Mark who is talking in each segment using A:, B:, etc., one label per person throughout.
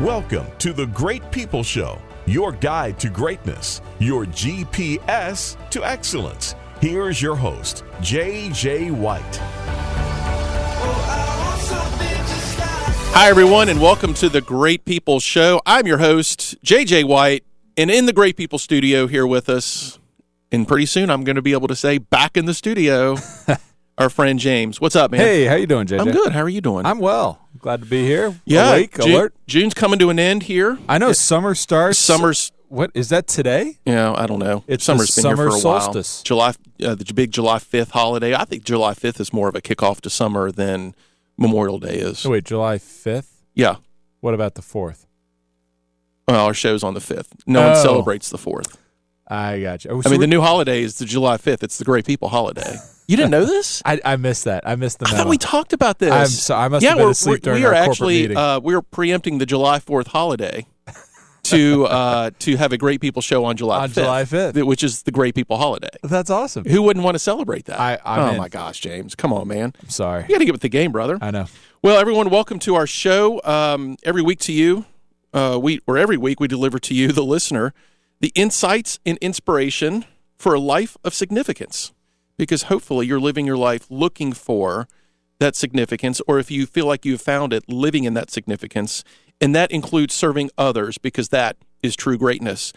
A: Welcome to the Great People Show, your guide to greatness, your GPS to excellence. Here's your host, J.J. White.
B: Hi, everyone, and welcome to the Great People Show. I'm your host, JJ White, and in the Great People Studio here with us, and pretty soon I'm going to be able to say back in the studio, our friend James. What's up, man?
C: Hey, how you doing, JJ?
B: I'm good. How are you doing?
C: I'm well. Glad to be here.
B: yeah,
C: Awake,
B: June-
C: alert.
B: June's coming to an end here.
C: I know summer starts.
B: Summer's,
C: What is that today?
B: yeah, I don't know.
C: It's
B: summer's been here
C: summer
B: for a while. July, uh, the big July 5th holiday. I think July 5th is more of a kickoff to summer than Memorial Day is.
C: Oh, wait, July 5th?
B: Yeah.
C: What about the 4th?
B: Well, our show's on the 5th. No one
C: Oh.
B: celebrates the 4th.
C: I got you. Oh,
B: I mean, the new holiday is the July 5th. It's the Great People holiday. You didn't know this?
C: I, I missed that. I missed the
B: I
C: memo.
B: thought we talked about this.
C: I'm so, I must
B: yeah,
C: have been asleep during
B: we are
C: our
B: actually uh, we're preempting the July 4th holiday to uh, to have a Great People show on July
C: On
B: 5th,
C: July 5th.
B: which is the Great People holiday.
C: That's awesome.
B: Who wouldn't want to celebrate that?
C: I- I'm
B: oh
C: in.
B: my gosh, James, come on, man!
C: I'm sorry.
B: You got to get with the game, brother.
C: I know.
B: Well, everyone, welcome to our show. Um, every week to you, uh, we or every week we deliver to you, the listener, the insights and inspiration for a life of significance. Because hopefully, you're living your life looking for that significance, or if you feel like you've found it, living in that significance, and that includes serving others, because that is true greatness.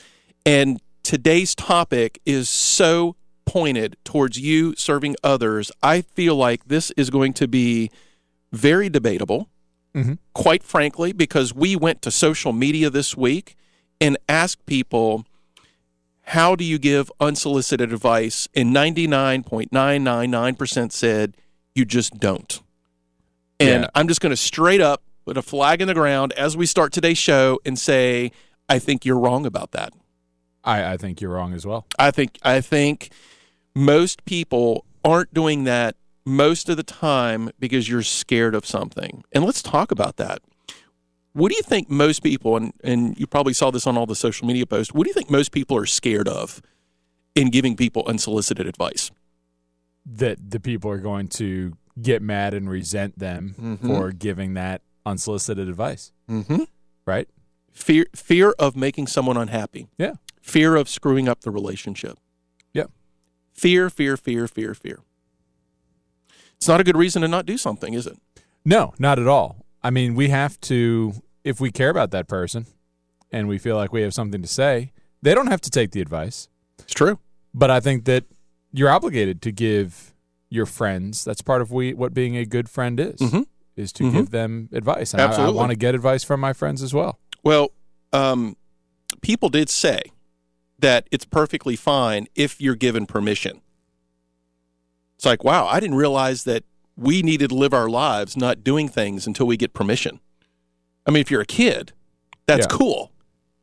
B: And today's topic is so pointed towards you serving others. I feel like this is going to be very debatable,
C: Mhm.
B: quite frankly, because we went to social media this week and asked people, how do you give unsolicited advice? And 99.999% said, you just don't. And
C: Yeah.
B: I'm just going to straight up put a flag in the ground as we start today's show and say, I think you're wrong about that.
C: I, I think you're wrong as well.
B: I think I think most people aren't doing that most of the time because you're scared of something. And let's talk about that. What do you think most people and, and you probably saw this on all the social media posts, what do you think most people are scared of in giving people unsolicited advice?
C: That the people are going to get mad and resent them
B: Mhm.
C: for giving that unsolicited advice,
B: Mm-hmm.
C: right?
B: Fear fear of making someone unhappy.
C: Yeah.
B: Fear of screwing up the relationship.
C: Yeah.
B: Fear, fear, fear, fear, fear. It's not a good reason to not do something, is it?
C: No, not at all. I mean, we have to, if we care about that person and we feel like we have something to say, they don't have to take the advice.
B: It's true.
C: But I think that you're obligated to give your friends, that's part of we, what being a good friend is,
B: Mhm.
C: is to
B: Mhm.
C: give them advice. And I, I want to get advice from my friends as well.
B: Well, um, people did say that it's perfectly fine if you're given permission. It's like, wow, I didn't realize that we needed to live our lives not doing things until we get permission. I mean, if you're a kid, that's
C: Yeah.
B: cool.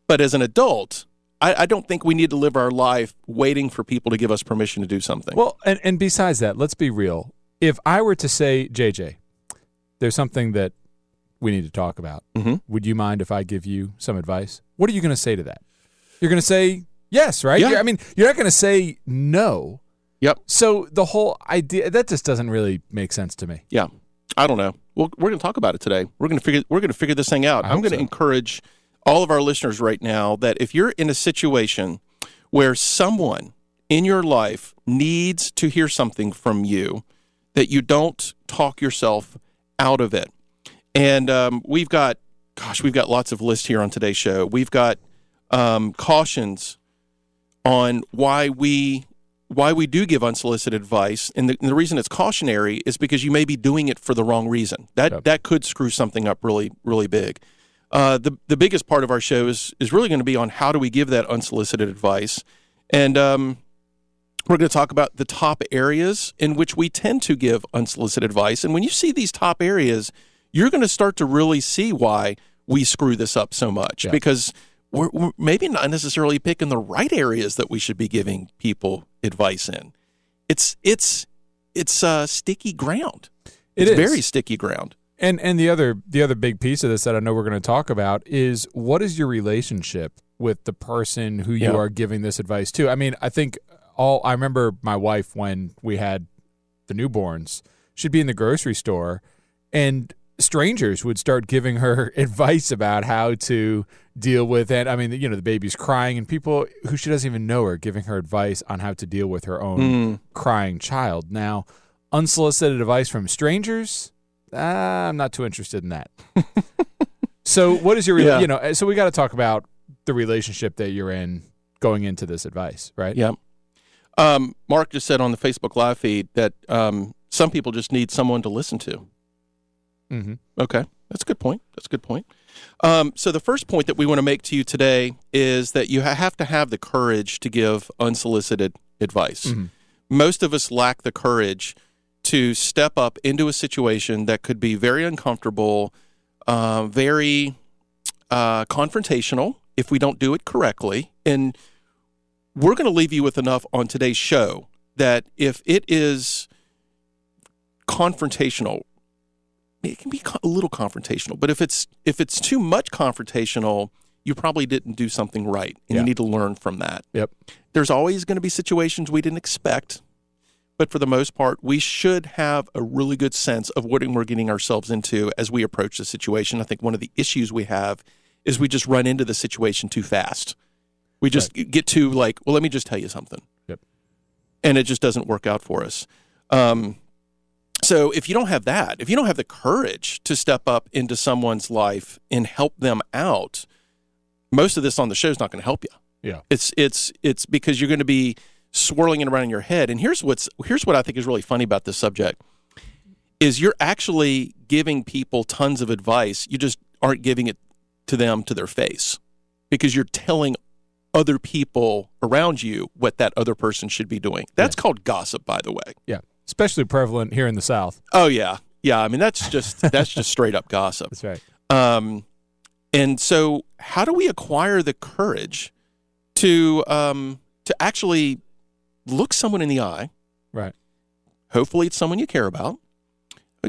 B: But as an adult, I, I don't think we need to live our life waiting for people to give us permission to do something.
C: Well, and, and besides that, let's be real. If I were to say, JJ, there's something that we need to talk about,
B: Mhm.
C: would you mind if I give you some advice? What are you going to say to that? You're going to say yes, right?
B: Yeah.
C: You're- I mean, you're not going to say no.
B: Yep.
C: So the whole idea that just doesn't really make sense to me.
B: Yeah, I don't know. Well, we're going to talk about it today. We're going to figure we're going to figure this thing out. I'm going to
C: so.
B: encourage all of our listeners right now that if you're in a situation where someone in your life needs to hear something from you, that you don't talk yourself out of it. And um, we've got, gosh, we've got lots of lists here on today's show. We've got um, cautions on why we why we do give unsolicited advice, and the, and the reason it's cautionary is because you may be doing it for the wrong reason. That
C: Yep.
B: that could screw something up really really big. Uh, the the biggest part of our show is is really going to be on how do we give that unsolicited advice, and um, we're going to talk about the top areas in which we tend to give unsolicited advice. And when you see these top areas, you're going to start to really see why we screw this up so much
C: Yeah.
B: because we're, we're maybe not necessarily picking the right areas that we should be giving people advice in. It's it's it's uh, sticky ground.
C: It
B: it's
C: is.
B: very sticky ground.
C: And and the other the other big piece of this that I know we're going to talk about is what is your relationship with the person who you
B: Yeah.
C: are giving this advice to? I mean, I think all I remember my wife when we had the newborns, she'd be in the grocery store and strangers would start giving her advice about how to deal with it. I mean, you know, the baby's crying, and people who she doesn't even know are giving her advice on how to deal with her own
B: Mm.
C: crying child. Now, unsolicited advice from strangers, uh, I'm not too interested in that. so, what is your,
B: Yeah.
C: you know, so we got to talk about the relationship that you're in going into this advice, right?
B: Yeah. Um, Mark just said on the Facebook Live feed that um, some people just need someone to listen to.
C: Mm-hmm.
B: Okay, that's a good point. That's a good point. Um, so the first point that we want to make to you today is that you have to have the courage to give unsolicited advice.
C: Mhm.
B: Most of us lack the courage to step up into a situation that could be very uncomfortable, uh, very uh, confrontational if we don't do it correctly. And we're going to leave you with enough on today's show that if it is confrontational, it can be a little confrontational. But if it's if it's too much confrontational, you probably didn't do something right, and
C: Yeah.
B: you need to learn from that.
C: Yep.
B: There's always going to be situations we didn't expect, but for the most part, we should have a really good sense of what we're getting ourselves into as we approach the situation. I think one of the issues we have is we just run into the situation too fast. We just get too like, well, let me just tell you something.
C: Yep.
B: And it just doesn't work out for us. Um, so if you don't have that, if you don't have the courage to step up into someone's life and help them out, most of this on the show is not going to help you.
C: Yeah.
B: It's it's it's because you're going to be swirling it around in your head. And here's what's here's what I think is really funny about this subject is you're actually giving people tons of advice. You just aren't giving it to them to their face because you're telling other people around you what that other person should be doing. That's called gossip, by the way.
C: Yeah. Especially prevalent here in the South.
B: Oh yeah, yeah. I mean that's just that's just straight up gossip.
C: That's right.
B: Um, and so, how do we acquire the courage to um, to actually look someone in the eye?
C: Right.
B: Hopefully, it's someone you care about.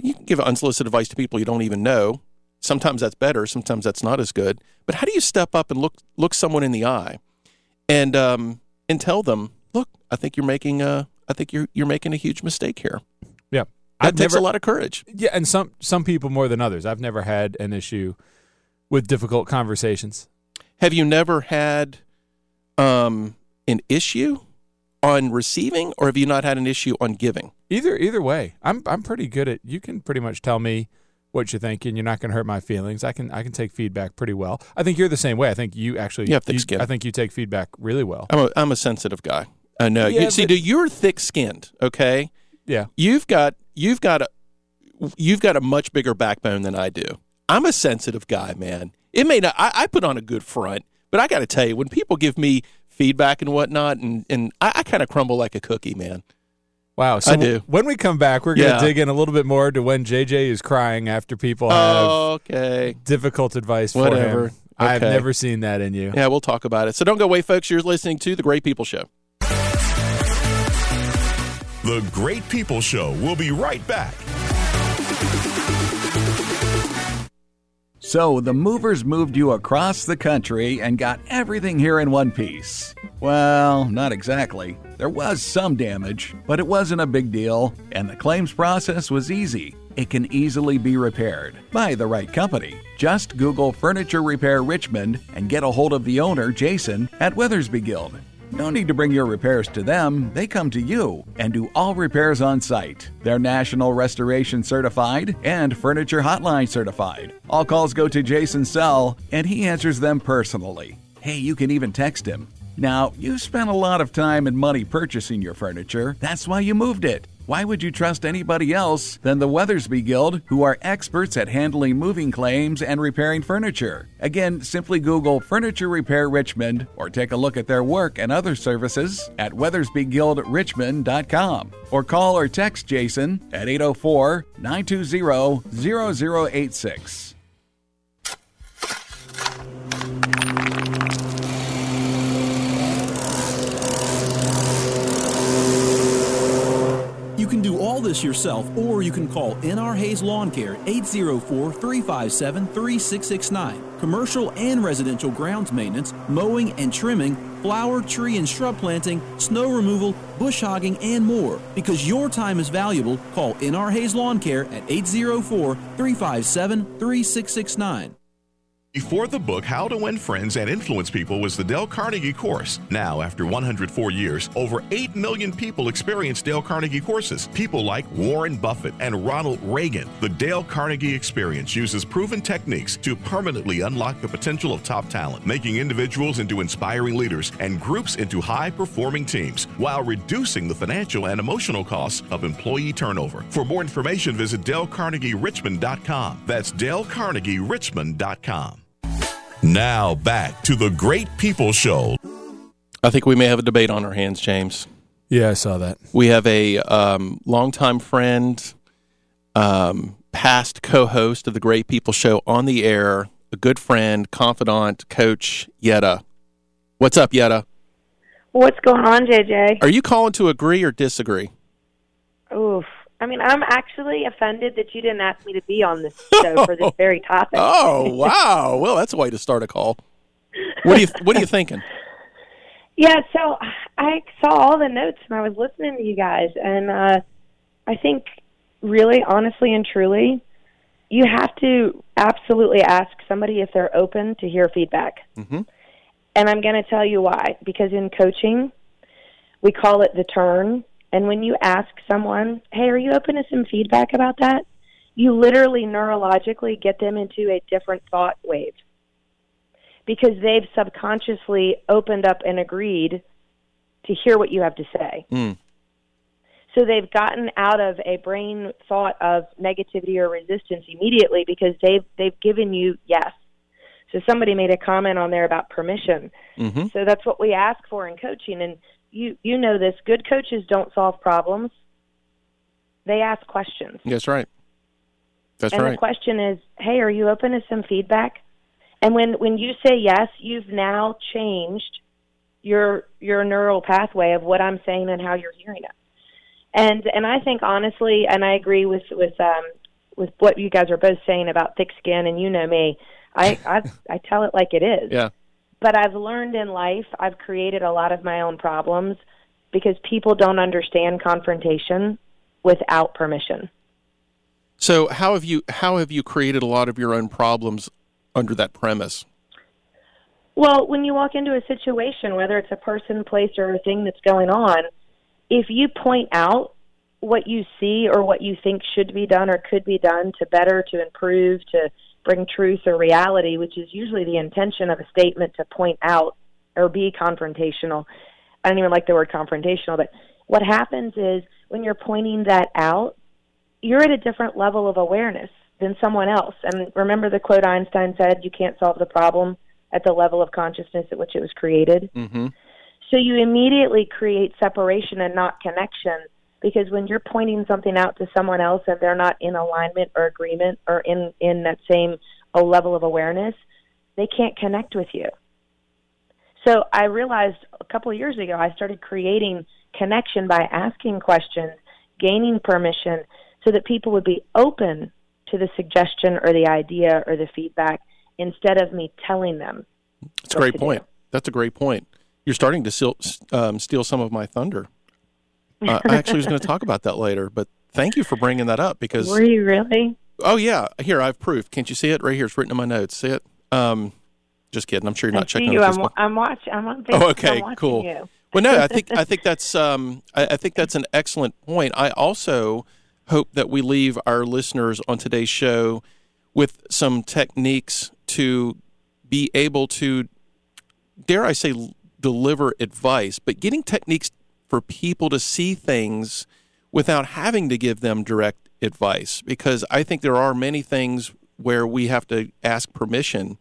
B: You can give unsolicited advice to people you don't even know. Sometimes that's better. Sometimes that's not as good. But how do you step up and look look someone in the eye, and um, and tell them, look, I think you're making a I think you're you're making a huge mistake here.
C: Yeah.
B: That
C: I've
B: takes
C: never,
B: a lot of courage.
C: Yeah, and some some people more than others. I've never had an issue with difficult conversations.
B: Have you never had um, an issue on receiving, or have you not had an issue on giving?
C: Either either way, I'm I'm pretty good at. You can pretty much tell me what you're thinking. You're not going to hurt my feelings. I can I can take feedback pretty well. I think you're the same way. I think you actually
B: You have thick skin.
C: I think you take feedback really well.
B: I'm a I'm a sensitive guy. I know.
C: Yeah,
B: you, see,
C: but-
B: do you're thick skinned? Okay,
C: Yeah.
B: you've got you've got a you've got a much bigger backbone than I do. I'm a sensitive guy, man. It may not. I, I put on a good front, but I got to tell you, when people give me feedback and whatnot, and and I, I kind of crumble like a cookie, man.
C: Wow. So
B: I do.
C: when we come back, we're going to
B: Yeah.
C: dig in a little bit more to when JJ is crying after people have
B: okay.
C: difficult advice for
B: Whatever.
C: him. I've never seen that in you.
B: Yeah, we'll talk about it. So don't go away, folks. You're listening to the Great People Show.
A: The Great People Show will be right back.
D: So the movers moved you across the country and got everything here in one piece. Well, not exactly. There was some damage, but it wasn't a big deal, and the claims process was easy. It can easily be repaired by the right company. Just Google Furniture Repair Richmond and get a hold of the owner, Jason, at Weathersby Guild. No need to bring your repairs to them, they come to you and do all repairs on site. They're National Restoration Certified and Furniture Hotline Certified. All calls go to Jason's cell and he answers them personally. Hey, you can even text him. Now, you spent a lot of time and money purchasing your furniture, that's why you moved it. Why would you trust anybody else than the Weathersby Guild, who are experts at handling moving claims and repairing furniture? Again, simply Google Furniture Repair Richmond or take a look at their work and other services at weathersbyguildrichmond.com or call or text Jason at 804 920 0086.
E: You can do all this yourself, or you can call NR Hayes Lawn Care at 804 357 3669. Commercial and residential grounds maintenance, mowing and trimming, flower, tree, and shrub planting, snow removal, bush hogging, and more. Because your time is valuable, call NR Hayes Lawn Care at 804 357 3669.
A: Before the book, How to Win Friends and Influence People was the Dale Carnegie course. Now, after 104 years, over 8 million people experience Dale Carnegie courses. People like Warren Buffett and Ronald Reagan. The Dale Carnegie experience uses proven techniques to permanently unlock the potential of top talent, making individuals into inspiring leaders and groups into high performing teams, while reducing the financial and emotional costs of employee turnover. For more information, visit DaleCarnegieRichmond.com. That's DaleCarnegieRichmond.com. Now back to the Great People Show.
B: I think we may have a debate on our hands, James.
C: Yeah, I saw that.
B: We have a um, longtime friend, um, past co-host of the Great People Show on the air, a good friend, confidant, coach Yetta. What's up, Yetta?
F: What's going on, JJ?
B: Are you calling to agree or disagree?
F: Oof. I mean, I'm actually offended that you didn't ask me to be on this show for this very topic.
B: Oh wow! Well, that's a way to start a call. What are you What are you thinking?
F: Yeah, so I saw all the notes and I was listening to you guys, and uh, I think really, honestly, and truly, you have to absolutely ask somebody if they're open to hear feedback.
B: Mm-hmm.
F: And I'm going to tell you why. Because in coaching, we call it the turn. And when you ask someone, hey, are you open to some feedback about that? You literally neurologically get them into a different thought wave because they've subconsciously opened up and agreed to hear what you have to say.
B: Mm.
F: So they've gotten out of a brain thought of negativity or resistance immediately because they've they've given you yes. So somebody made a comment on there about permission.
B: Mm-hmm.
F: So that's what we ask for in coaching and you you know this good coaches don't solve problems. They ask questions.
B: That's right. That's right.
F: and
B: right.
F: the question is, "Hey, are you open to some feedback?" And when when you say yes, you've now changed your your neural pathway of what I'm saying and how you're hearing it. And and I think honestly, and I agree with with um with what you guys are both saying about thick skin, and you know me, I I I tell it like it is.
B: Yeah.
F: But I've learned in life, I've created a lot of my own problems because people don't understand confrontation without permission.
B: So how have you how have you created a lot of your own problems under that premise?
F: Well, when you walk into a situation, whether it's a person, place, or a thing that's going on, if you point out what you see or what you think should be done or could be done to better, to improve, to bring truth or reality, which is usually the intention of a statement to point out or be confrontational. I don't even like the word confrontational, but what happens is when you're pointing that out, you're at a different level of awareness than someone else. And remember the quote Einstein said, you can't solve the problem at the level of consciousness at which it was created.
B: Mm-hmm.
F: So you immediately create separation and not connection because when you're pointing something out to someone else and they're not in alignment or agreement or in in that same a level of awareness, they can't connect with you. So I realized a couple of years ago I started creating connection by asking questions, gaining permission so that people would be open to the suggestion or the idea or the feedback instead of me telling them.
B: That's a great point. Do. That's a great point. You're starting to steal, um, steal some of my thunder. Uh, I actually was going to talk about that later, but thank you for bringing that up because.
F: Were you really?
B: Oh yeah, here I've proof. Can't you see it right here? It's written in my notes. See it? Um, just kidding. I'm sure you're not
F: I
B: checking.
F: You.
B: I'm,
F: I'm watching. I'm on Facebook.
B: Oh, okay, cool.
F: You.
B: well, no, I think I think that's um, I, I think that's an excellent point. I also hope that we leave our listeners on today's show with some techniques to be able to, dare I say, deliver advice, but getting techniques for people to see things without having to give them direct advice. Because I think there are many things where we have to ask permission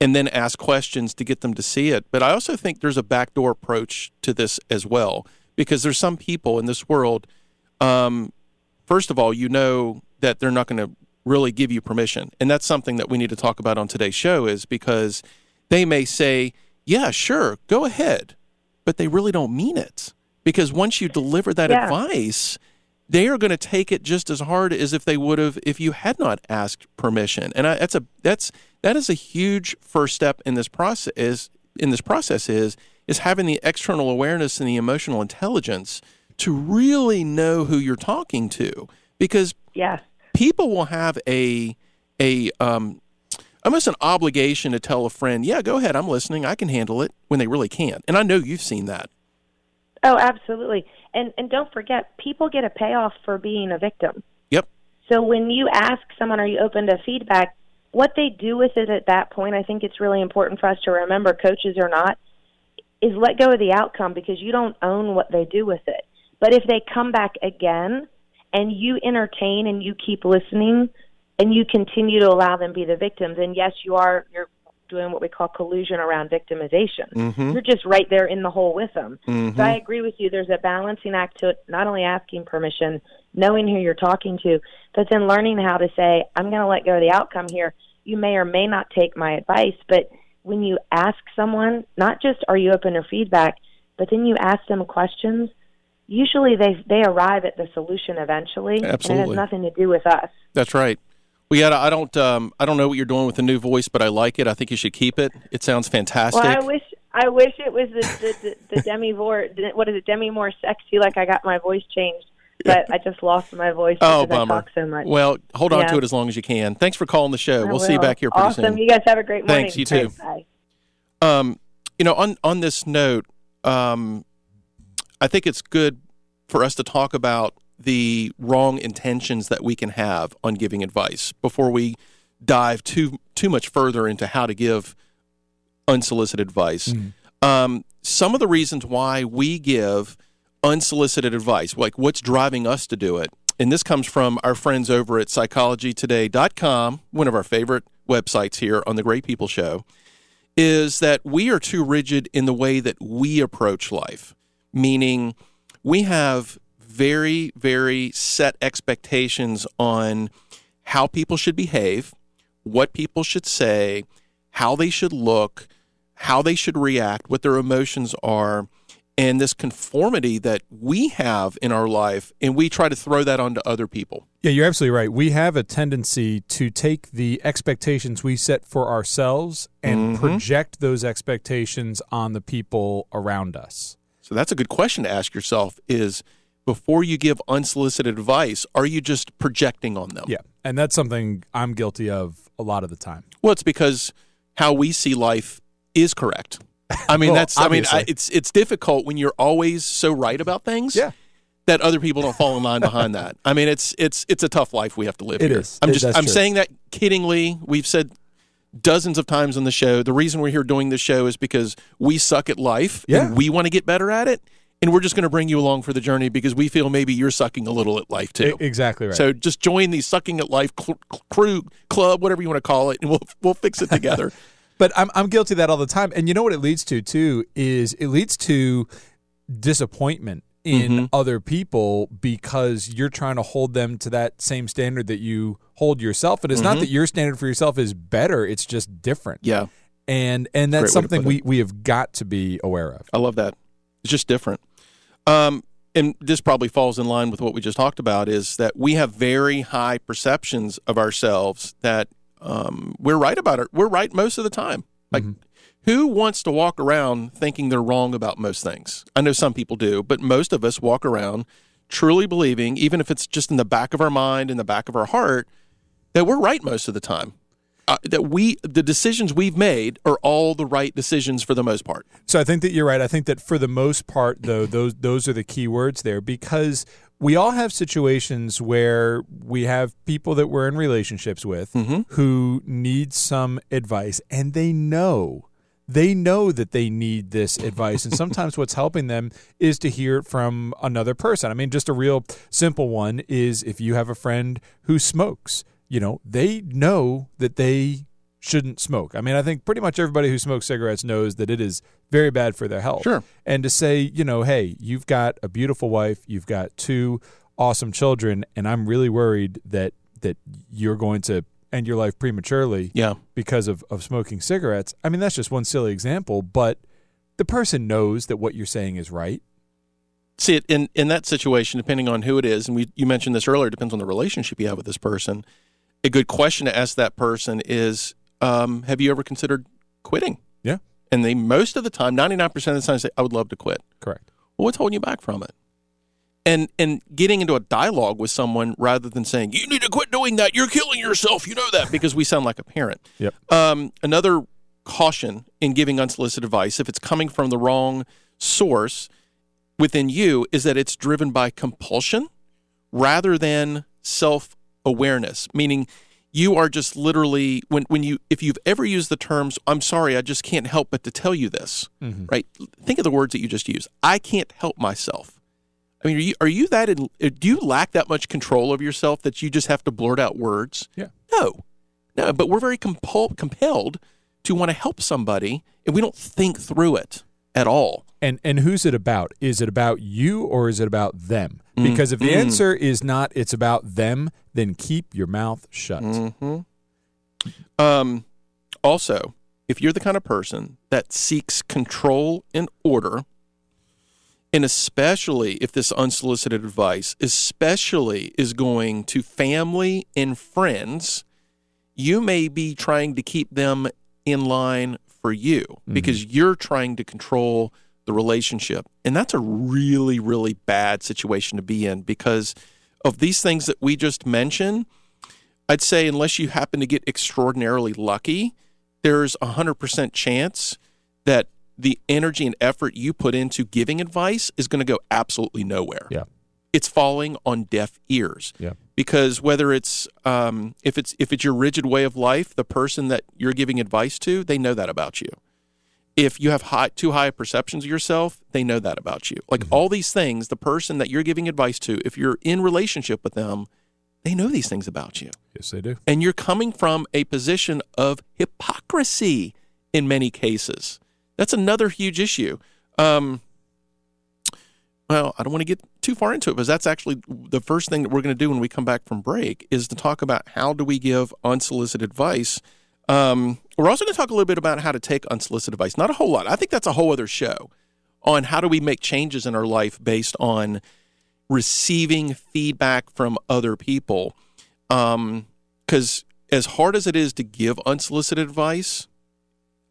B: and then ask questions to get them to see it. But I also think there's a backdoor approach to this as well, because there's some people in this world. Um, first of all, you know that they're not going to really give you permission, and that's something that we need to talk about on today's show. Is because they may say, "Yeah, sure, go ahead," but they really don't mean it. Because once you deliver that
F: Yeah.
B: advice, they are going to take it just as hard as if they would have if you had not asked permission. And I, that's a that's that is a huge first step in this process. Is in this process is is having the external awareness and the emotional intelligence to really know who you're talking to because
F: Yes.
B: people will have a a um almost an obligation to tell a friend, "Yeah, go ahead, I'm listening. I can handle it." when they really can't. And I know you've seen that.
F: Oh, absolutely. And and don't forget, people get a payoff for being a victim.
B: Yep.
F: So when you ask someone, "Are you open to feedback?" What they do with it at that point, I think it's really important for us to remember, coaches or not, is let go of the outcome because you don't own what they do with it. But if they come back again and you entertain and you keep listening and you continue to allow them be the victims, and yes, you are you're doing what we call collusion around victimization.
B: Mm-hmm.
F: You're just right there in the hole with them. So I agree with you. There's a balancing act to it, not only asking permission, knowing who you're talking to, but then learning how to say, I'm going to let go of the outcome here. You may or may not take my advice, but when you ask someone, not just are you open to feedback, but then you ask them questions, usually they they arrive at the solution eventually, and it
B: Absolutely.
F: has nothing to do with us.
B: That's right. Well, yeah, I don't, um, I don't know what you're doing with the new voice, but I like it. I think you should keep it. It sounds fantastic.
F: Well, I wish I wish it was the the, the, the Demi Moore. What is it? Demi Moore sexy? Like I got my voice changed, but I just lost my voice
B: oh,
F: because
B: bummer.
F: I talk so much.
B: Well, hold on
F: Yeah.
B: to it as long as you can. Thanks for calling the show.
F: I
B: we'll see you back here pretty
F: awesome.
B: soon.
F: You guys have a great morning.
B: Thanks, you too.
F: Bye.
B: Um, you know, on on this note, um, I think it's good for us to talk about the wrong intentions that we can have on giving advice before we dive too too much further into how to give unsolicited advice. Um, some of the reasons why we give unsolicited advice, like what's driving us to do it, and this comes from our friends over at psychologytoday.com, one of our favorite websites here on the Great People Show is that we are too rigid in the way that we approach life, meaning we have very, very set expectations on how people should behave, what people should say, how they should look, how they should react, what their emotions are, and this conformity that we have in our life, and we try to throw that onto other people.
C: Yeah, you're absolutely right. We have a tendency to take the expectations we set for ourselves and
B: Mm-hmm.
C: project those expectations on the people around us.
B: So that's a good question to ask yourself is before you give unsolicited advice, are you just projecting on them?
C: Yeah. And that's something I'm guilty of a lot of the time.
B: Well, it's because how we see life is correct. I mean,
C: Well,
B: that's I mean, I, it's it's difficult when you're always so right about things.
C: Yeah.
B: That other people don't fall in line behind that. I mean, it's it's it's a tough life we have to live
C: It
B: here.
C: is.
B: I'm
C: It-
B: just I'm
C: true.
B: saying that kiddingly. We've said dozens of times on the show. The reason we're here doing this show is because we suck at life
C: Yeah.
B: and we want to get better at it. And we're just going to bring you along for the journey because we feel maybe you're sucking a little at life too.
C: Exactly right.
B: So just join the sucking at life cl- crew club, whatever you want to call it, and we'll we'll fix it together.
C: But I'm I'm guilty of that all the time. And you know what it leads to too is it leads to disappointment in
B: Mm-hmm.
C: other people because you're trying to hold them to that same standard that you hold yourself. And it's not that your standard for yourself is better, it's just different.
B: Mm-hmm. yeah,
C: And and that's
B: Great
C: something we, we have got to be aware of.
B: I love that. It's just different. Um, and this probably falls in line with what we just talked about is that we have very high perceptions of ourselves that um, we're right about it. We're right most of the time. Like, who wants to walk around thinking they're wrong about most things? I know some people do, but most of us walk around truly believing, even if it's just in the back of our mind, in the back of our heart, that we're right most of the time. Uh, that we, the decisions we've made, are all the right decisions for the most part.
C: So I think that you're right. I think that for the most part, though, those those are the key words there because we all have situations where we have people that we're in relationships with who need some advice, and they know they know that they need this advice and sometimes what's helping them is to hear it from another person i mean just a real simple one is if you have a friend who smokes you know they know that they shouldn't smoke i mean i think pretty much everybody who smokes cigarettes knows that it is very bad for their health
B: Sure.
C: and to say you know hey you've got a beautiful wife you've got two awesome children and i'm really worried that that you're going to end your life prematurely
B: Yeah.
C: because of, of smoking cigarettes. I mean, that's just one silly example, but the person knows that what you're saying is right.
B: see it in in that situation depending on who it is and we you mentioned this earlier depends on the relationship you have with this person a good question to ask that person is um, have you ever considered quitting
C: Yeah.
B: and they most of the time, ninety nine percent of the time, say, "I would love to quit."
C: Correct.
B: Well, what's holding you back from it? And and getting into a dialogue with someone rather than saying, "You need to quit doing that. You're killing yourself." You know that because we sound like a parent.
C: Yep.
B: Um, another caution in giving unsolicited advice, if it's coming from the wrong source within you, is that it's driven by compulsion rather than self awareness. Meaning, you are just literally when when you if you've ever used the terms i'm sorry i just can't help but to tell you this right? Think of the words that you just used i can't help myself. I mean are you are you that in, uh, do you lack that much control of yourself that you just have to blurt out words?
C: Yeah.
B: no. No but we're very compul- compelled to want to help somebody and we don't think through it at all
C: And and who's it about? Is it about you or is it about them? Mm. Because if the mm. answer is not it's about them, then keep your mouth shut. Mm-hmm.
B: Um, also, if you're the kind of person that seeks control and order, and especially if this unsolicited advice, especially is going to family and friends, you may be trying to keep them in line for you mm-hmm. because you're trying to control the relationship. And that's a really, really bad situation to be in because of these things that we just mentioned. I'd say unless you happen to get extraordinarily lucky, there's a hundred percent chance that the energy and effort you put into giving advice is going to go absolutely nowhere.
C: Yeah.
B: It's falling on deaf ears.
C: Yeah.
B: Because whether it's um, if it's if it's your rigid way of life, the person that you're giving advice to, they know that about you. If you have high, too high perceptions of yourself, they know that about you. Like all these things, the person that you're giving advice to, if you're in relationship with them, they know these things about you
C: Yes, they do.
B: and you're coming from a position of hypocrisy in many cases. That's another huge issue. Um, well, I don't want to get too far into it, but that's actually the first thing that we're going to do when we come back from break is to talk about how do we give unsolicited advice. Um, we're also going to talk a little bit about how to take unsolicited advice. Not a whole lot. I think that's a whole other show on how do we make changes in our life based on receiving feedback from other people. Because as hard as it is to give unsolicited advice,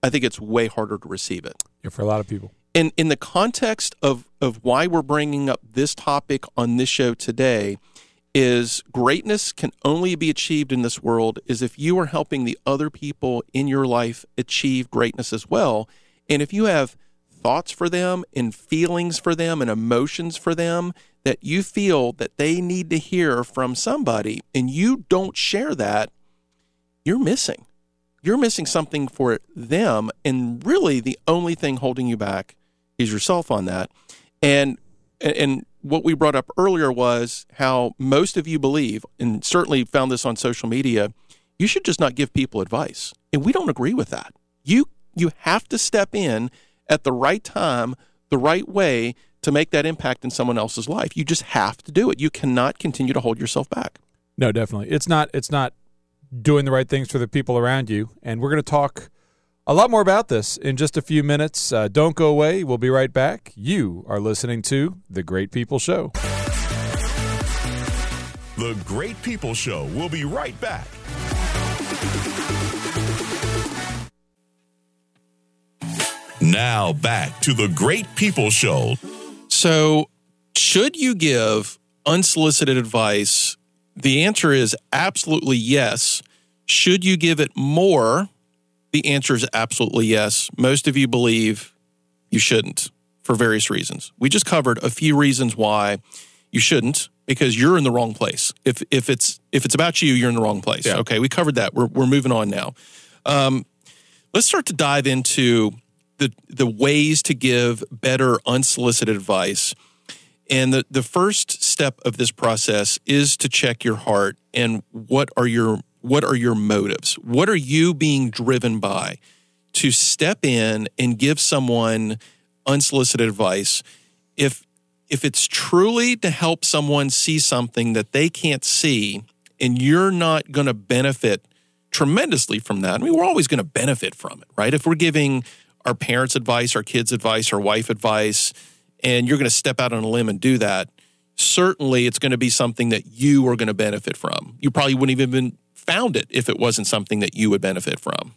B: I think it's way harder to receive it.
C: Yeah, for a lot of people.
B: In in the context of of why we're bringing up this topic on this show today, is greatness can only be achieved in this world is if you are helping the other people in your life achieve greatness as well, and if you have thoughts for them and feelings for them and emotions for them that you feel that they need to hear from somebody and you don't share that you're missing. You're missing something for them and really the only thing holding you back is yourself on that. And and what we brought up earlier was how most of you believe and certainly found this on social media you should just not give people advice. And we don't agree with that. You you have to step in at the right time the right way to make that impact in someone else's life. You just have to do it. You cannot continue to hold yourself back.
C: No, definitely. It's not it's not doing the right things for the people around you. And we're going to talk a lot more about this in just a few minutes. Uh, don't go away. We'll be right back. You are listening to The Great People Show.
A: The Great People Show We'll be right back. Now back to the Great People Show.
B: So, should you give unsolicited advice? The answer is absolutely yes. Should you give it more? The answer is absolutely yes. Most of you believe you shouldn't for various reasons. We just covered a few reasons why you shouldn't because you're in the wrong place. If if it's if it's about you, you're in the wrong place. Okay, we covered that. We're we're moving on now. Um, let's start to dive into the the ways to give better unsolicited advice. And the, the first step of this process is to check your heart and what are your what are your motives? What are you being driven by to step in and give someone unsolicited advice? If if it's truly to help someone see something that they can't see and you're not going to benefit tremendously from that. I mean, we're always going to benefit from it, right? If we're giving our parents advice, our kids advice, our wife advice, and you're going to step out on a limb and do that, certainly it's going to be something that you are going to benefit from. You probably wouldn't even found it if it wasn't something that you would benefit from.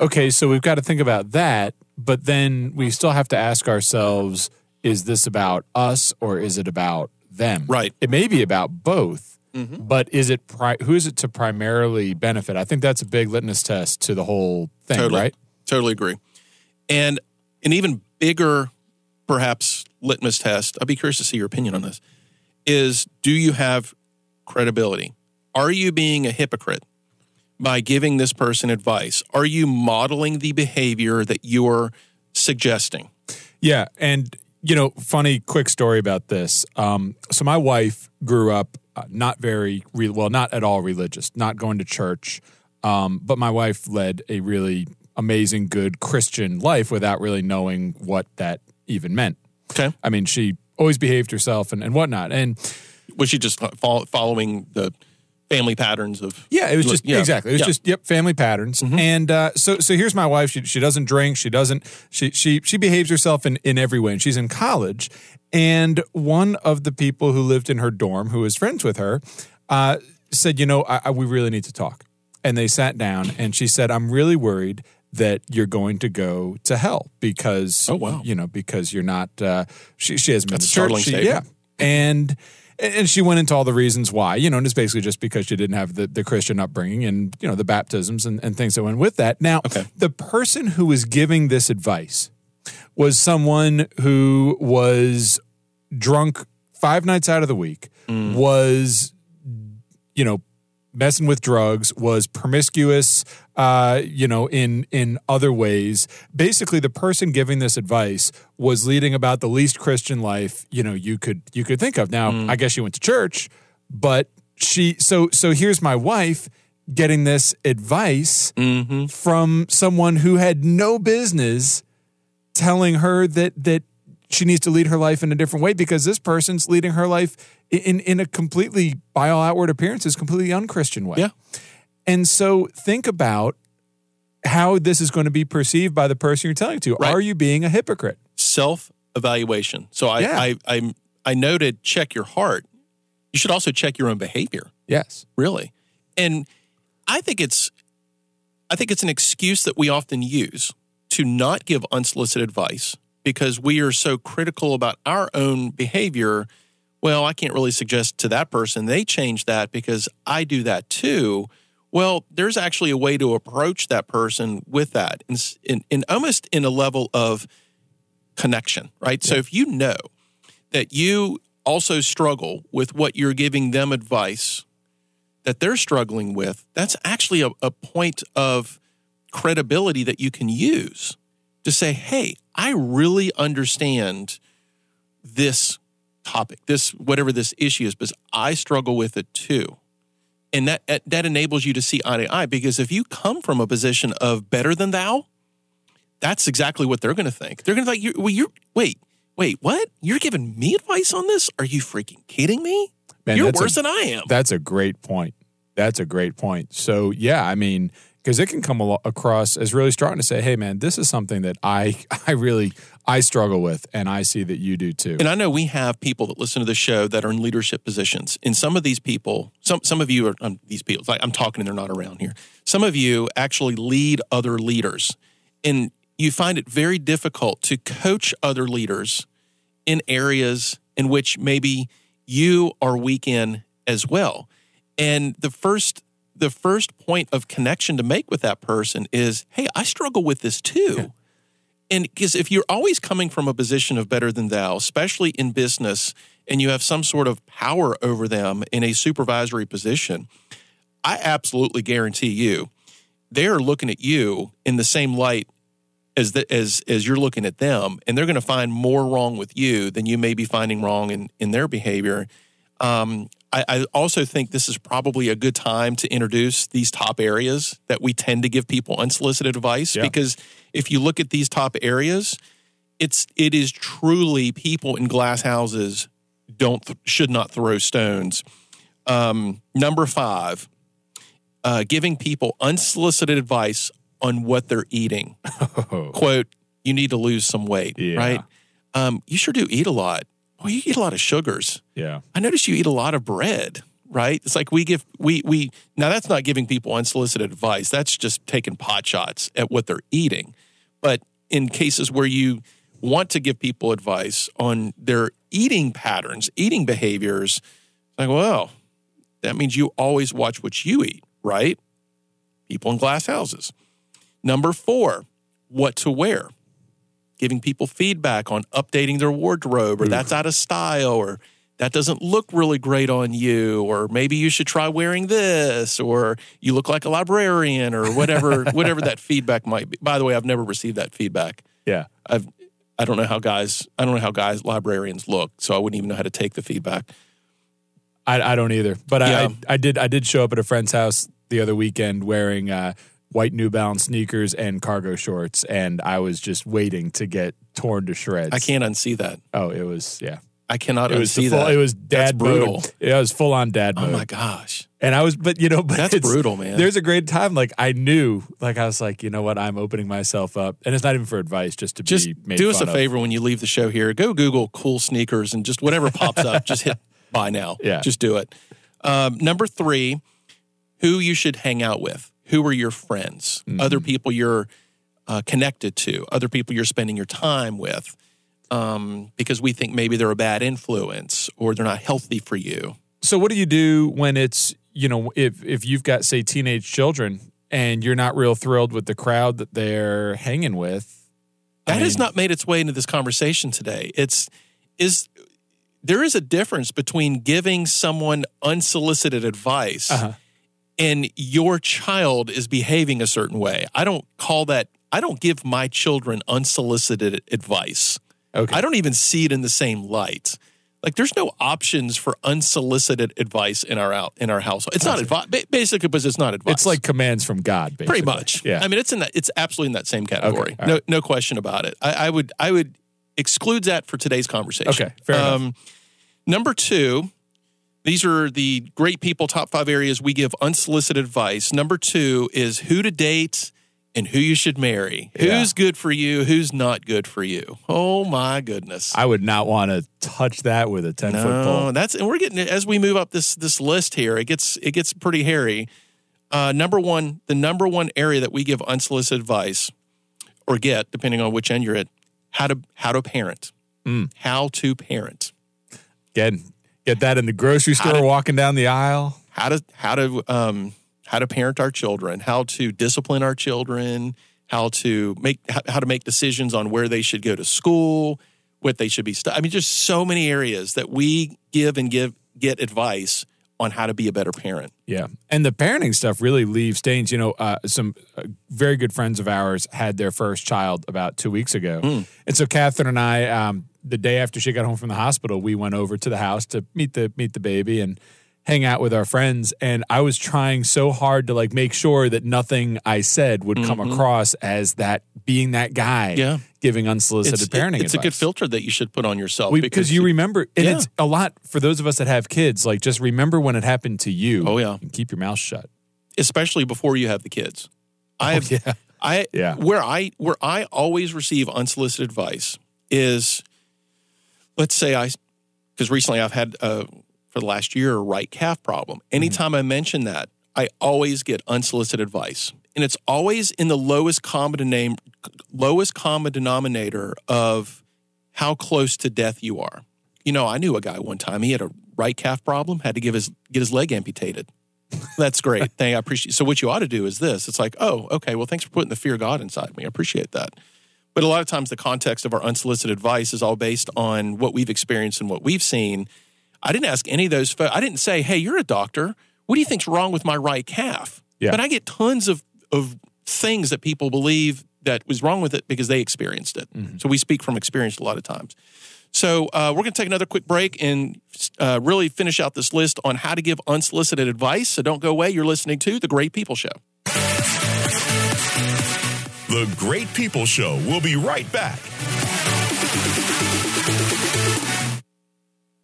C: Okay, so we've got to think about that, but then we still have to ask ourselves is this about us or is it about them?
B: Right.
C: It may be about both, mm-hmm. but is it pri- who is it to primarily benefit? I think that's a big litmus test to the whole thing,
B: Totally.
C: right?
B: Totally agree. And an even bigger, perhaps, litmus test, I'd be curious to see your opinion on this, is do you have credibility? Are you being a hypocrite by giving this person advice? Are you modeling the behavior that you're suggesting?
C: Yeah, and you know, funny quick story about this. Um, so my wife grew up uh, not very re- well, not at all religious, not going to church. Um, but my wife led a really amazing, good Christian life without really knowing what that even meant.
B: Okay.
C: I mean, she always behaved herself and, and whatnot. And
B: Was she just fol- following the family patterns of.
C: Yeah, it was just
B: Yeah.
C: exactly. It was
B: Yeah.
C: just yep, family patterns. And uh, so so here's my wife. She she doesn't drink. She doesn't. She she she behaves herself in in every way. And she's in college. And one of the people who lived in her dorm, who was friends with her, uh, said, "You know, I, I, we really need to talk." And they sat down, and she said, "I'm really worried." That you're going to go to hell because
B: Oh, wow.
C: you know because you're not uh, she she hasn't been
B: That's
C: to
B: a
C: church
B: startling
C: She-
B: statement.
C: yeah and and she went into all the reasons why you know and it's basically just because she didn't have the, the christian upbringing and you know the baptisms and, and things that went with that now
B: Okay.
C: the person who was giving this advice was someone who was drunk five nights out of the week mm. was you know messing with drugs was promiscuous uh, you know in in other ways. Basically the person giving this advice was leading about the least christian life you know you could you could think of. Now i guess she went to church but she so so here's my wife getting this advice from someone who had no business telling her that that she needs to lead her life in a different way because this person's leading her life in in a completely by all outward appearances completely unchristian way.
B: Yeah.
C: And so think about how this is going to be perceived by the person you're telling to.
B: Right.
C: Are you being a hypocrite?
B: self evaluation. So I,
C: Yeah.
B: I, I, I noted check your heart. You should also check your own behavior,
C: Yes.
B: really. And I think it's, I think it's an excuse that we often use to not give unsolicited advice because we are so critical about our own behavior. Well, I can't really suggest to that person they change that because I do that too. Well, there's actually a way to approach that person with that, in, in, in almost in a level of connection, right? So if you know that you also struggle with what you're giving them advice that they're struggling with, that's actually a, a point of credibility that you can use to say, hey, I really understand this topic, this whatever this issue is, because I struggle with it too. And that that enables you to see eye to eye because if you come from a position of better than thou, that's exactly what they're going to think. They're going to think, you well, you're, wait, wait, what? You're giving me advice on this? Are you freaking kidding me?
C: Man,
B: you're
C: that's a-
B: worse than I am.
C: That's a great point. That's a great point. So yeah, I mean, because it can come alo- across as really strong to say, "Hey, man, this is something that I I really I struggle with, and I see that you do too."
B: And I know we have people that listen to the show that are in leadership positions. And some of these people, some some of you are um, these people. Like I'm talking and they're not around here. Some of you actually lead other leaders, and you find it very difficult to coach other leaders in areas in which maybe you are weak in as well. And the first the first point of connection to make with that person is, "Hey, I struggle with this too." And because if you're always coming from a position of better than thou, especially in business, and you have some sort of power over them in a supervisory position, I absolutely guarantee you they're looking at you in the same light as the, as as you're looking at them, and they're going to find more wrong with you than you may be finding wrong in in their behavior. Um, I, I also think this is probably a good time to introduce these top areas that we tend to give people unsolicited advice
C: Yeah.
B: because if you look at these top areas, it's it is truly people in glass houses don't th- should not throw stones. Um, number five, uh, giving people unsolicited advice on what they're eating. Quote: You need to lose some weight,
C: Yeah.
B: right? Um, you sure do eat a lot. Well, you eat a lot of sugars.
C: yeah,
B: I notice you eat a lot of bread. right? It's like we give we we now that's not giving people unsolicited advice. That's just taking pot shots at what they're eating. But in cases where you want to give people advice on their eating patterns, eating behaviors, like, well, that means you always watch what you eat, right? People in glass houses. Number four, what to wear. Giving people feedback on updating their wardrobe, or that's out of style, or that doesn't look really great on you, or maybe you should try wearing this, or you look like a librarian, or whatever, whatever that feedback might be. By the way, I've never received that feedback.
C: Yeah.
B: I've I don't know how guys I don't know how guys librarians look, so I wouldn't even know how to take the feedback.
C: I, I don't either. But
B: Yeah.
C: I, I did I did show up at a friend's house the other weekend wearing uh, white New Balance sneakers and cargo shorts, and I was just waiting to get torn to shreds.
B: I can't unsee that.
C: Oh, it was yeah.
B: I cannot
C: It was
B: unsee
C: full,
B: that.
C: It was
B: That's
C: dad
B: brutal.
C: mode. It was full on dad
B: Oh
C: mode.
B: my gosh.
C: And I was, but you know, but
B: That's
C: it's-
B: brutal, man.
C: There's a great time. Like I knew, like I was like, you know what? I'm opening myself up, and it's not even for advice, just to
B: Just
C: be made
B: do us a
C: of.
B: favor when you leave the show here. Go Google cool sneakers and just whatever pops up, just hit buy now.
C: Yeah.
B: Just do it. Um, number three, who you should hang out with. Who are your friends?
C: Mm-hmm.
B: Other people you're uh, connected to, other people you're spending your time with. Um, because we think maybe they're a bad influence or they're not healthy for you.
C: So what do you do when it's you know if if you've got say teenage children and you're not real thrilled with the crowd that they're hanging with? I
B: That has not made its way into this conversation today. It's is there is a difference between giving someone unsolicited advice
C: Uh-huh.
B: And your child is behaving a certain way. I don't call that I don't give my children unsolicited advice.
C: Okay.
B: I don't even see it in the same light. Like there's no options for unsolicited advice in our out in our household. It's not advice basically because it's not advice.
C: It's like commands from God, basically.
B: Pretty much.
C: Yeah.
B: I mean, it's in that. It's absolutely in that same category.
C: all
B: no,
C: right.
B: no question about it. I, I would, I would exclude that for today's conversation.
C: Okay, fair enough.
B: Um, number two, these are the great people top five areas we give unsolicited advice. Number two is who to date and who you should marry.
C: Yeah.
B: Who's good for you? Who's not good for you? Oh my goodness.
C: I would not want to touch that with a ten foot pole.
B: that's and we're getting as we move up this this list here. It gets it gets pretty hairy. Uh, number one, the number one area that we give unsolicited advice or get, depending on which end you're at, how to how to parent,
C: Mm.
B: how to parent,
C: Get get that in the grocery store,
B: to-
C: walking down the aisle.
B: how to how to um, how to parent our children, how to discipline our children, how to make how, how to make decisions on where they should go to school, what they should be. Stu- I mean, just so many areas that we give and give get advice on how to be a better parent.
C: Yeah, and the parenting stuff really leaves stains. You know, uh, some uh, very good friends of ours had their first child about two weeks ago,
B: Hmm.
C: and so Catherine and I, um, the day after she got home from the hospital, we went over to the house to meet the meet the baby and hang out with our friends. And I was trying so hard to like make sure that nothing I said would come across as that being that guy,
B: Mm-hmm. Yeah.
C: Giving unsolicited
B: It's,
C: parenting.
B: it's a good filter that you should put on yourself
C: We- because you remember, and
B: Yeah.
C: it's a lot for those of us that have kids. Like, just remember when it happened to you.
B: Oh, yeah.
C: and keep your mouth shut.
B: especially before you have the kids. I have,
C: Oh, yeah.
B: I
C: Yeah.
B: where I where I always receive unsolicited advice is, let's say I, because recently I've had uh, for the last year a right calf problem. Anytime I mention that, I always get unsolicited advice, and it's always in the lowest common name, lowest common denominator of how close to death you are. You know, I knew a guy one time. He had a right calf problem, had to give his get his leg amputated. That's great. Thank I appreciate. So what you ought to do is this. It's like, oh, okay. Well, thanks for putting the fear of God inside me. I appreciate that. But a lot of times, the context of our unsolicited advice is all based on what we've experienced and what we've seen. I didn't ask any of those. Fo- I didn't say, "Hey, you're a doctor. What do you think's wrong with my right calf?"
C: Yeah.
B: But I get tons of of things that people believe that was wrong with it because they experienced it. So we speak from experience a lot of times. So uh, we're going to take another quick break and uh, really finish out this list on how to give unsolicited advice. So don't go away. You're listening to the Great People Show.
A: The Great People Show We'll be right back.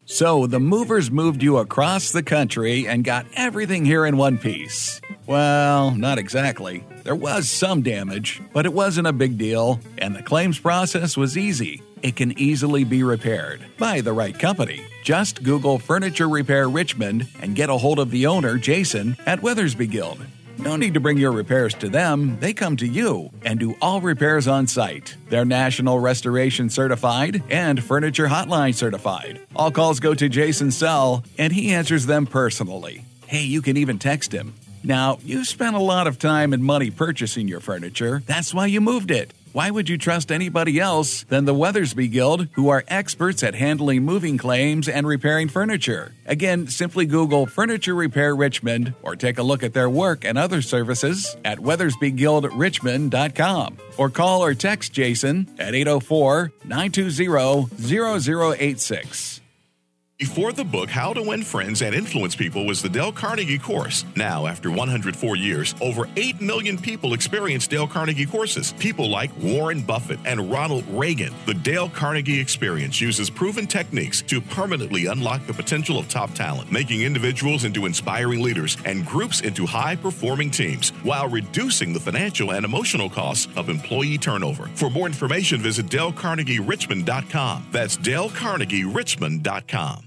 D: So the movers moved you across the country and got everything here in one piece. Well, not exactly. There was some damage, but it wasn't a big deal, and the claims process was easy. it can easily be repaired by the right company. Just Google Furniture Repair Richmond and get a hold of the owner, Jason, at Weathersby Guild. No need to bring your repairs to them, they come to you and do all repairs on site. They're National Restoration Certified and Furniture Hotline Certified. All calls go to Jason's cell and he answers them personally. Hey, you can even text him. Now, you spent a lot of time and money purchasing your furniture. That's why you moved it. Why would you trust anybody else than the Weathersby Guild, who are experts at handling moving claims and repairing furniture? Again, simply Google Furniture Repair Richmond or take a look at their work and other services at weathersbyguildrichmond.com or call or text Jason at 804 920 0086.
A: Before the book How to Win Friends and Influence People was the Dale Carnegie course. Now, after 104 years, over 8 million people experience Dale Carnegie courses. People like Warren Buffett and Ronald Reagan. The Dale Carnegie experience uses proven techniques to permanently unlock the potential of top talent, making individuals into inspiring leaders and groups into high performing teams while reducing the financial and emotional costs of employee turnover. For more information, visit DaleCarnegieRichmond.com. That's DaleCarnegieRichmond.com.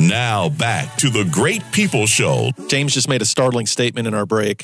A: Now back to the Great People Show.
B: James just made a startling statement in our break.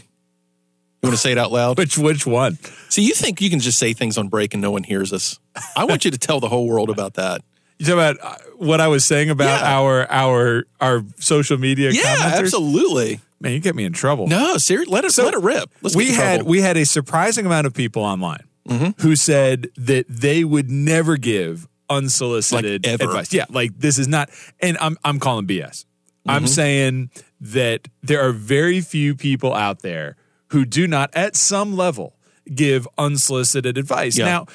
B: You want to say it out loud?
C: Which which one?
B: See, you think you can just say things on break and no one hears us? I want you to tell the whole world about that.
C: You talk about uh, what I was saying about
B: Yeah.
C: our our our social media
B: Yeah,
C: commenters?
B: absolutely.
C: Man, you get me in trouble.
B: No, seriously, let it
C: So
B: let it rip. Let's
C: we
B: get
C: had we had a surprising amount of people online
B: Mm-hmm.
C: who said that they would never give unsolicited
B: Like,
C: advice. Yeah, like this is not, and I'm I'm calling BS.
B: Mm-hmm.
C: I'm saying that there are very few people out there who do not, at some level, give unsolicited advice.
B: Yeah.
C: Now,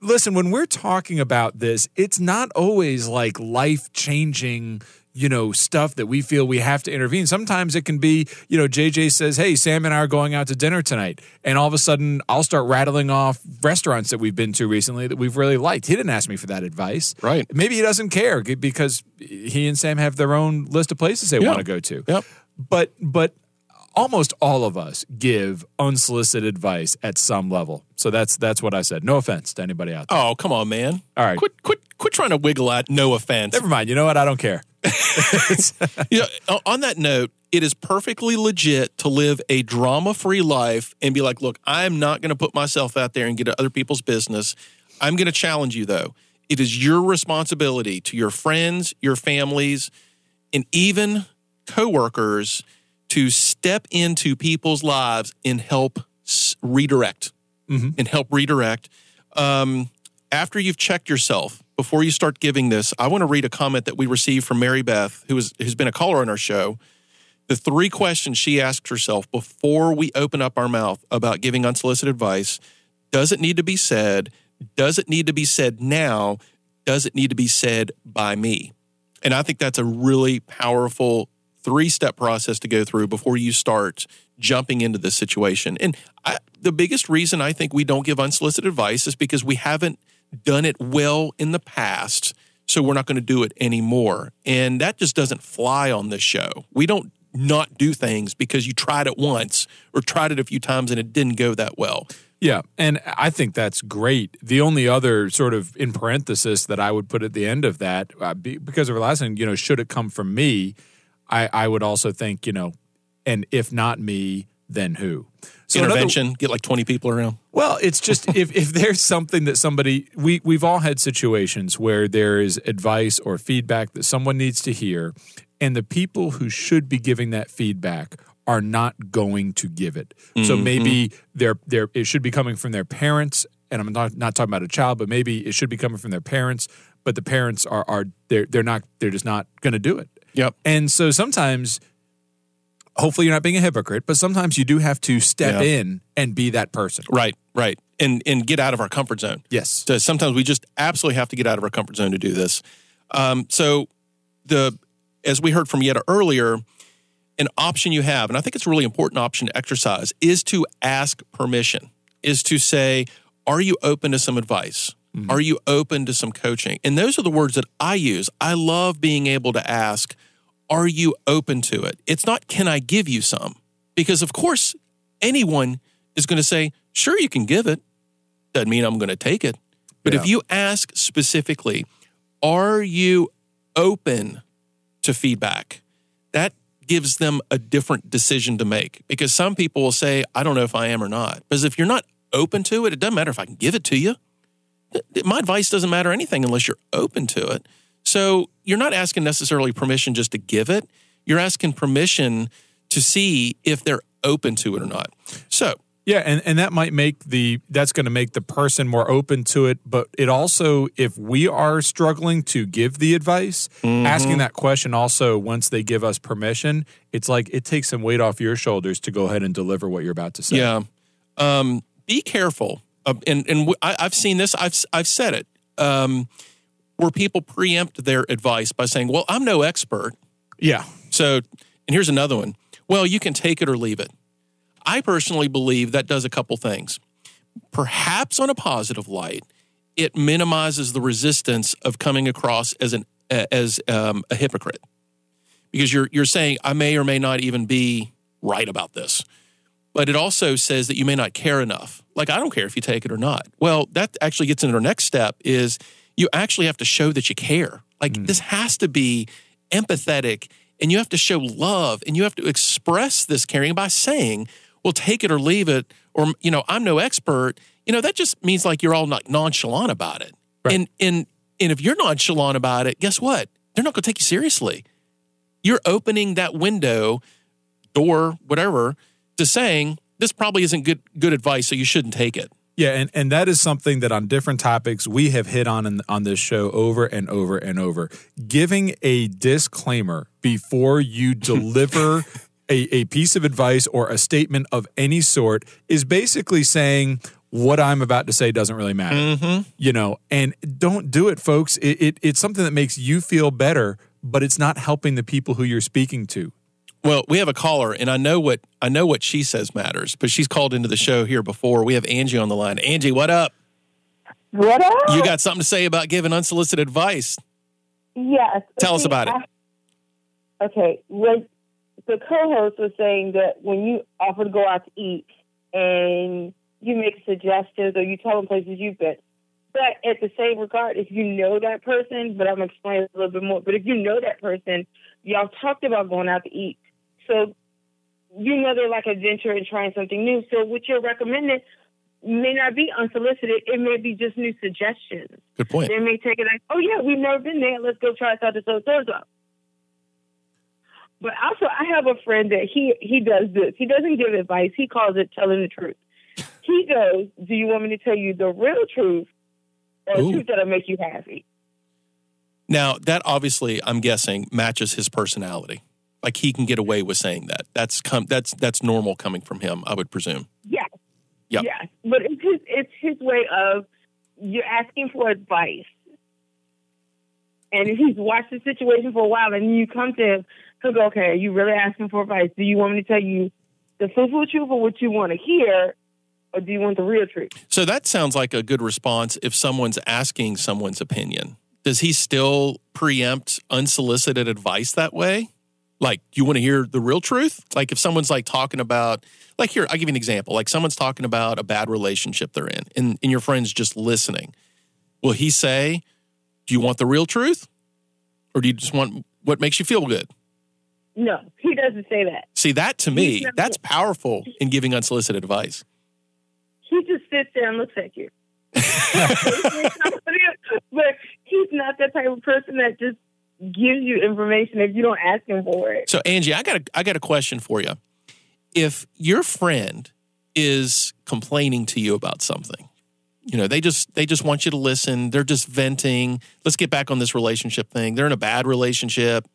C: listen, when we're talking about this, it's not always like life changing, you know, stuff that we feel we have to intervene. Sometimes it can be, you know, JJ says, Hey, Sam and I are going out to dinner tonight. And all of a sudden, I'll start rattling off restaurants that we've been to recently that we've really liked. He didn't ask me for that advice.
B: Right.
C: Maybe he doesn't care because he and Sam have their own list of places they
B: Yeah.
C: want to go to.
B: Yep.
C: But, but, Almost all of us give unsolicited advice at some level. So that's that's what I said. No offense to anybody out there.
B: Oh, come on, man.
C: All right.
B: Quit quit quit trying to wiggle at no offense.
C: Never mind. You know what? I don't care.
B: you know, on that note, it is perfectly legit to live a drama free life and be like, look, I'm not going to put myself out there and get other people's business. I'm going to challenge you, though. It is your responsibility to your friends, your families, and even coworkers to step into people's lives and help s- redirect and help redirect. Um, after you've checked yourself, before you start giving this, I want to read a comment that we received from Mary Beth, who is, who's been a caller on our show. The three questions she asked herself before we open up our mouth about giving unsolicited advice does it need to be said? Does it need to be said now? Does it need to be said by me? And I think that's a really powerful three step process to go through before you start jumping into this situation. And I, the biggest reason I think we don't give unsolicited advice is because we haven't done it well in the past. So we're not going to do it anymore. And that just doesn't fly on this show. We don't not do things because you tried it once or tried it a few times and it didn't go that well.
C: Yeah, and I think that's great. The only other sort of in parenthesis that I would put at the end of that, uh, be, because of thing, you know, should it come from me, I, I would also think, you know, and if not me, then who? So
B: Intervention, get like 20 people around.
C: Well, it's just if if there's something that somebody we we've all had situations where there is advice or feedback that someone needs to hear, and the people who should be giving that feedback are not going to give it. So mm-hmm. maybe they're they're it should be coming from their parents, and I'm not not talking about a child, but maybe it should be coming from their parents, but the parents are are they're they're not they're just not going to do it.
B: Yep.
C: And so sometimes hopefully you're not being a hypocrite, but sometimes you do have to step
B: Yeah.
C: in and be that person.
B: Right, right. and and get out of our comfort zone.
C: Yes.
B: So sometimes we just absolutely have to get out of our comfort zone to do this. Um, so the as we heard from Yetta earlier, an option you have, and I think it's a really important option to exercise, is to ask permission. Is to say, are you open to some advice? Are you open to some coaching? And those are the words that I use. I love being able to ask, are you open to it? It's not, can I give you some? Because, of course, anyone is going to say, sure, you can give it. Doesn't mean I'm going to take it. But if you ask specifically, are you open to feedback? That gives them a different decision to make because some people will say, I don't know if I am or not. Because if you're not open to it, it doesn't matter if I can give it to you. My advice doesn't matter anything unless you're open to it. So you're not asking necessarily permission just to give it. You're asking permission to see if they're open to it or not. So
C: Yeah, and, and that might make the that's going to make the person more open to it. But it also, if we are struggling to give the advice,
B: Mm-hmm.
C: asking that question also once they give us permission, it's like it takes some weight off your shoulders to go ahead and deliver what you're about to say.
B: Yeah. Um, be careful. Uh, and and w- I, have seen this. I've I've said it. Um, where people preempt their advice by saying, "Well, I'm no expert."
C: yeah,
B: So, and here's another one. Well, you can take it or leave it. I personally believe that does a couple things. Perhaps on a positive light, it minimizes the resistance of coming across as an as um, a hypocrite because you're you're saying I may or may not even be right about this. But it also says that you may not care enough. Like I don't care if you take it or not. Well, that actually gets into our next step is you actually have to show that you care. Like hmm. this has to be empathetic and you have to show love and you have to express this caring by saying, "Well, take it or leave it," or you know, "I'm no expert." You know, that just means like you're all like nonchalant about it.
C: Right.
B: And and and if you're nonchalant about it, guess what? They're not going to take you seriously. You're opening that window, door, whatever, to saying this probably isn't good good advice, so you shouldn't take it.
C: Yeah, and, and that is something that on different topics we have hit on in, on this show over and over and over. Giving a disclaimer before you deliver a, a piece of advice or a statement of any sort is basically saying what I'm about to say doesn't really matter. Mm-hmm. You know, and don't do it, folks. It, it, it's something that makes you feel better, but it's not helping the people who you're speaking to.
B: Well, we have a caller, and I know what I know what she says matters, but she's called into the show here before. We have Angie on the line. Angie, what up?
G: What up?
B: You got something to say about giving unsolicited advice?
G: Yes.
B: Tell us
G: See,
B: about it.
G: Okay. When the co-host was saying that when you offer to go out to eat and you make suggestions or you tell them places you've been, but at the same regard, if you know that person, but I'm gonna explain it a little bit more. But if you know that person, y'all talked about going out to eat, so you know they're like adventure and trying something new. So what you're recommending may not be unsolicited; it may be just new suggestions.
B: Good point.
G: They may take it like, oh yeah, we've never been there. Let's go try so so so. But also, I have a friend that he he does this. He doesn't give advice. He calls it telling the truth. He goes, "Do you want me to tell you the real truth, or the
B: Ooh.
G: truth that'll make you happy?"
B: Now, that obviously, I'm guessing, matches his personality. Like he can get away with saying that. That's com- that's that's normal coming from him, I would presume.
G: Yes.
B: Yep.
G: Yes. But it's his it's his way of you're asking for advice. And if he's watched the situation for a while and you come to him, he'll go, Okay, are you really asking for advice? Do you want me to tell you the full truth or what you want to hear? Or do you want the real truth?
B: So that sounds like a good response if someone's asking someone's opinion. Does he still preempt unsolicited advice that way? Like, you want to hear the real truth? Like, if someone's like talking about, like, here, I'll give you an example. Like, someone's talking about a bad relationship they're in, and, and your friend's just listening. Will he say, Do you want the real truth? Or do you just want what makes you feel good?
G: No, he doesn't say that.
B: See, that to me, that's powerful in giving unsolicited advice.
G: He just sits there and looks at you. but he's not that type of person that just gives you information if you don't ask him for it.
B: So Angie, I got a I got a question for you. If your friend is complaining to you about something, you know, they just they just want you to listen, they're just venting. Let's get back on this relationship thing. They're in a bad relationship.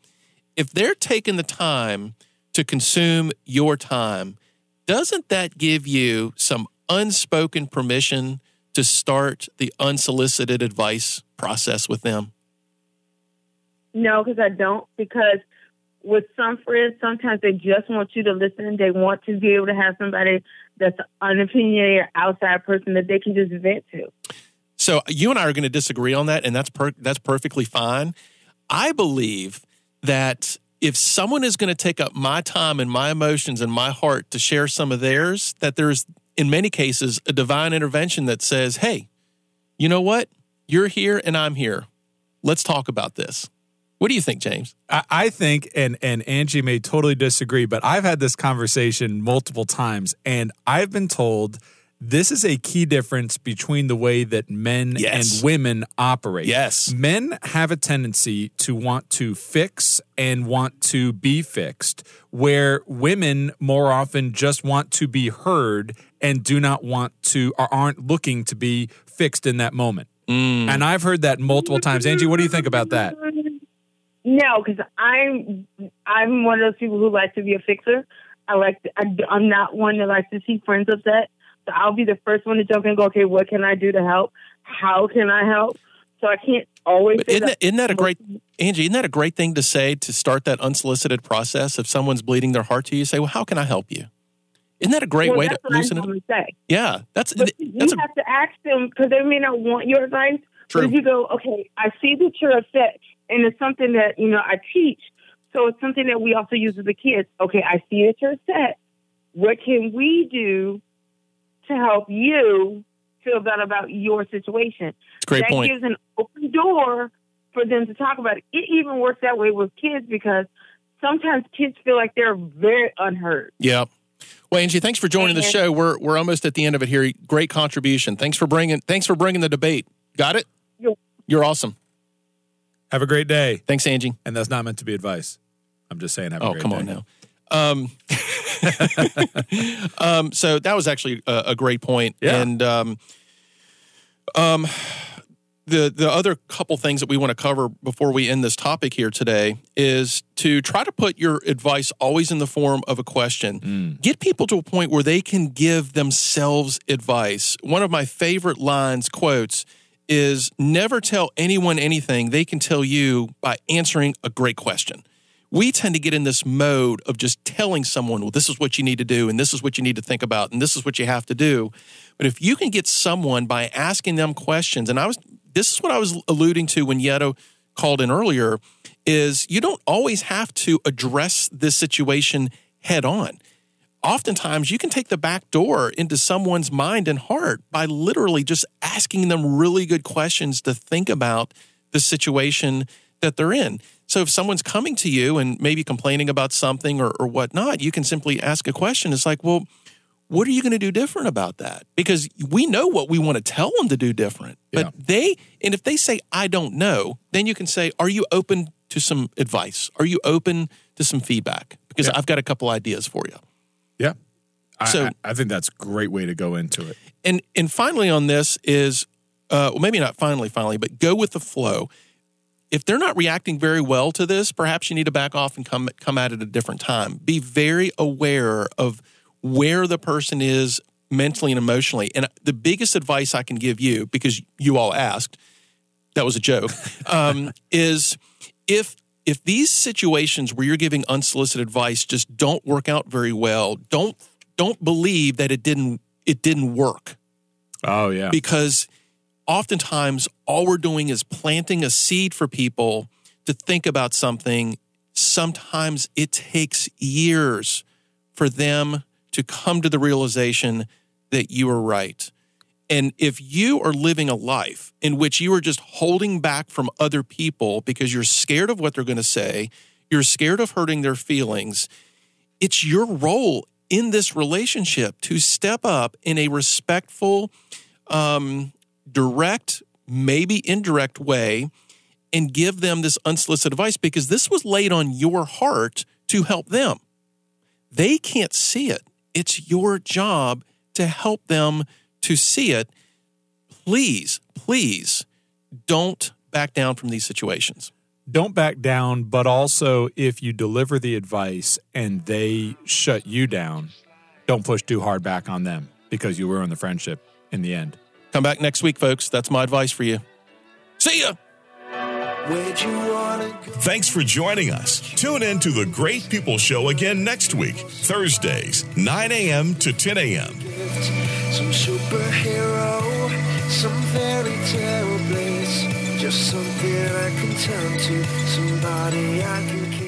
B: If they're taking the time to consume your time, doesn't that give you some unspoken permission to start the unsolicited advice process with them?
G: No, because I don't. Because with some friends, sometimes they just want you to listen. They want to be able to have somebody that's an opinionated outside person that they can just vent to.
B: So you and I are going to disagree on that, and that's per- that's perfectly fine. I believe that if someone is going to take up my time and my emotions and my heart to share some of theirs, that there's in many cases a divine intervention that says, "Hey, you know what? You're here and I'm here. Let's talk about this." What do you think, James?
C: I, I think, and and Angie may totally disagree, but I've had this conversation multiple times, and I've been told this is a key difference between the way that men
B: Yes.
C: and women operate.
B: Yes.
C: Men have a tendency to want to fix and want to be fixed, where women more often just want to be heard and do not want to or aren't looking to be fixed in that moment.
B: Mm.
C: And I've heard that multiple times. Angie, what do you think about that?
G: No, because I'm I'm one of those people who likes to be a fixer. I like to, I, I'm not one that likes to see friends upset. So I'll be the first one to jump in and go, okay, what can I do to help? How can I help? So I can't always.
B: Isn't that, isn't that a great, Angie? Isn't that a great thing to say to start that unsolicited process? If someone's bleeding their heart to you, say, "Well, how can I help you?" Isn't that a great
G: well,
B: way to
G: that's
B: loosen it?
G: say.
B: Yeah, that's
G: But
B: that's
G: you
B: a,
G: have to ask them because they may not want your advice.
B: True.
G: But if you go, okay, I see that you're upset, and it's something that you know I teach, so it's something that we also use with the kids. Okay, I see that you're upset. What can we do to help you feel better about your situation?
B: great
G: that
B: point.
G: gives an open door for them to talk about it. It even works that way with kids because sometimes kids feel like they're very unheard.
B: Yeah. Well, Angie, thanks for joining the show. We're we're almost at the end of it here. Great contribution. Thanks for bringing thanks for bringing the debate. Got it?
G: You're-
B: You're awesome.
C: Have a great day.
B: Thanks, Angie.
C: And that's not meant to be advice. I'm just saying, have a
B: Oh,
C: great
B: come
C: day.
B: on now. Um, um, so that was actually a, a great point.
C: Yeah.
B: And um, um, the the other couple things that we want to cover before we end this topic here today is to try to put your advice always in the form of a question. Get people to a point where they can give themselves advice. One of my favorite lines, quotes, is never tell anyone anything they can tell you by answering a great question we tend to get in this mode of just telling someone, well, this is what you need to do, and this is what you need to think about, and this is what you have to do. But if you can get someone by asking them questions, and I was, this is what I was alluding to when Yeto called in earlier, is you don't always have to address this situation head on. Oftentimes, you can take the back door into someone's mind and heart by literally just asking them really good questions to think about the situation that they're in. So if someone's coming to you and maybe complaining about something or, or whatnot, you can simply ask a question. It's like, well, what are you going to do different about that? Because we know what we want to tell them to do different. But
C: Yeah.
B: they, and if they say, I don't know, then you can say, are you open to some advice? Are you open to some feedback? Because
C: Yeah.
B: I've got a couple ideas for you.
C: Yeah. I,
B: So-
C: I, I think that's a great way to go into it.
B: and and finally on this is uh, well maybe not finally finally but go with the flow if they're not reacting very well to this perhaps you need to back off and come come at it at a different time be very aware of where the person is mentally and emotionally and the biggest advice i can give you because you all asked that was a joke um, is if if these situations where you're giving unsolicited advice just don't work out very well don't don't believe that it didn't it didn't work
C: Oh, yeah.
B: because oftentimes all we're doing is planting a seed for people to think about something. Sometimes it takes years for them to come to the realization that you are right. And if you are living a life in which you are just holding back from other people because you're scared of what they're going to say, you're scared of hurting their feelings, it's your role in this relationship to step up in a respectful, um, direct, maybe indirect way and give them this unsolicited advice because this was laid on your heart to help them. They can't see it. It's your job to help them to see it. Please, please don't back down from these situations.
C: Don't back down, but also if you deliver the advice and they shut you down, don't push too hard back on them. because you ruin the friendship in the end.
B: Come back next week, folks. That's my advice for you. See ya.
A: Thanks for joining us. Tune in to the Great People Show again next week, Thursdays, 9 a.m. to 10 a.m.
H: Some superhero, some fairy tale bliss. Just something I can turn to, somebody I can.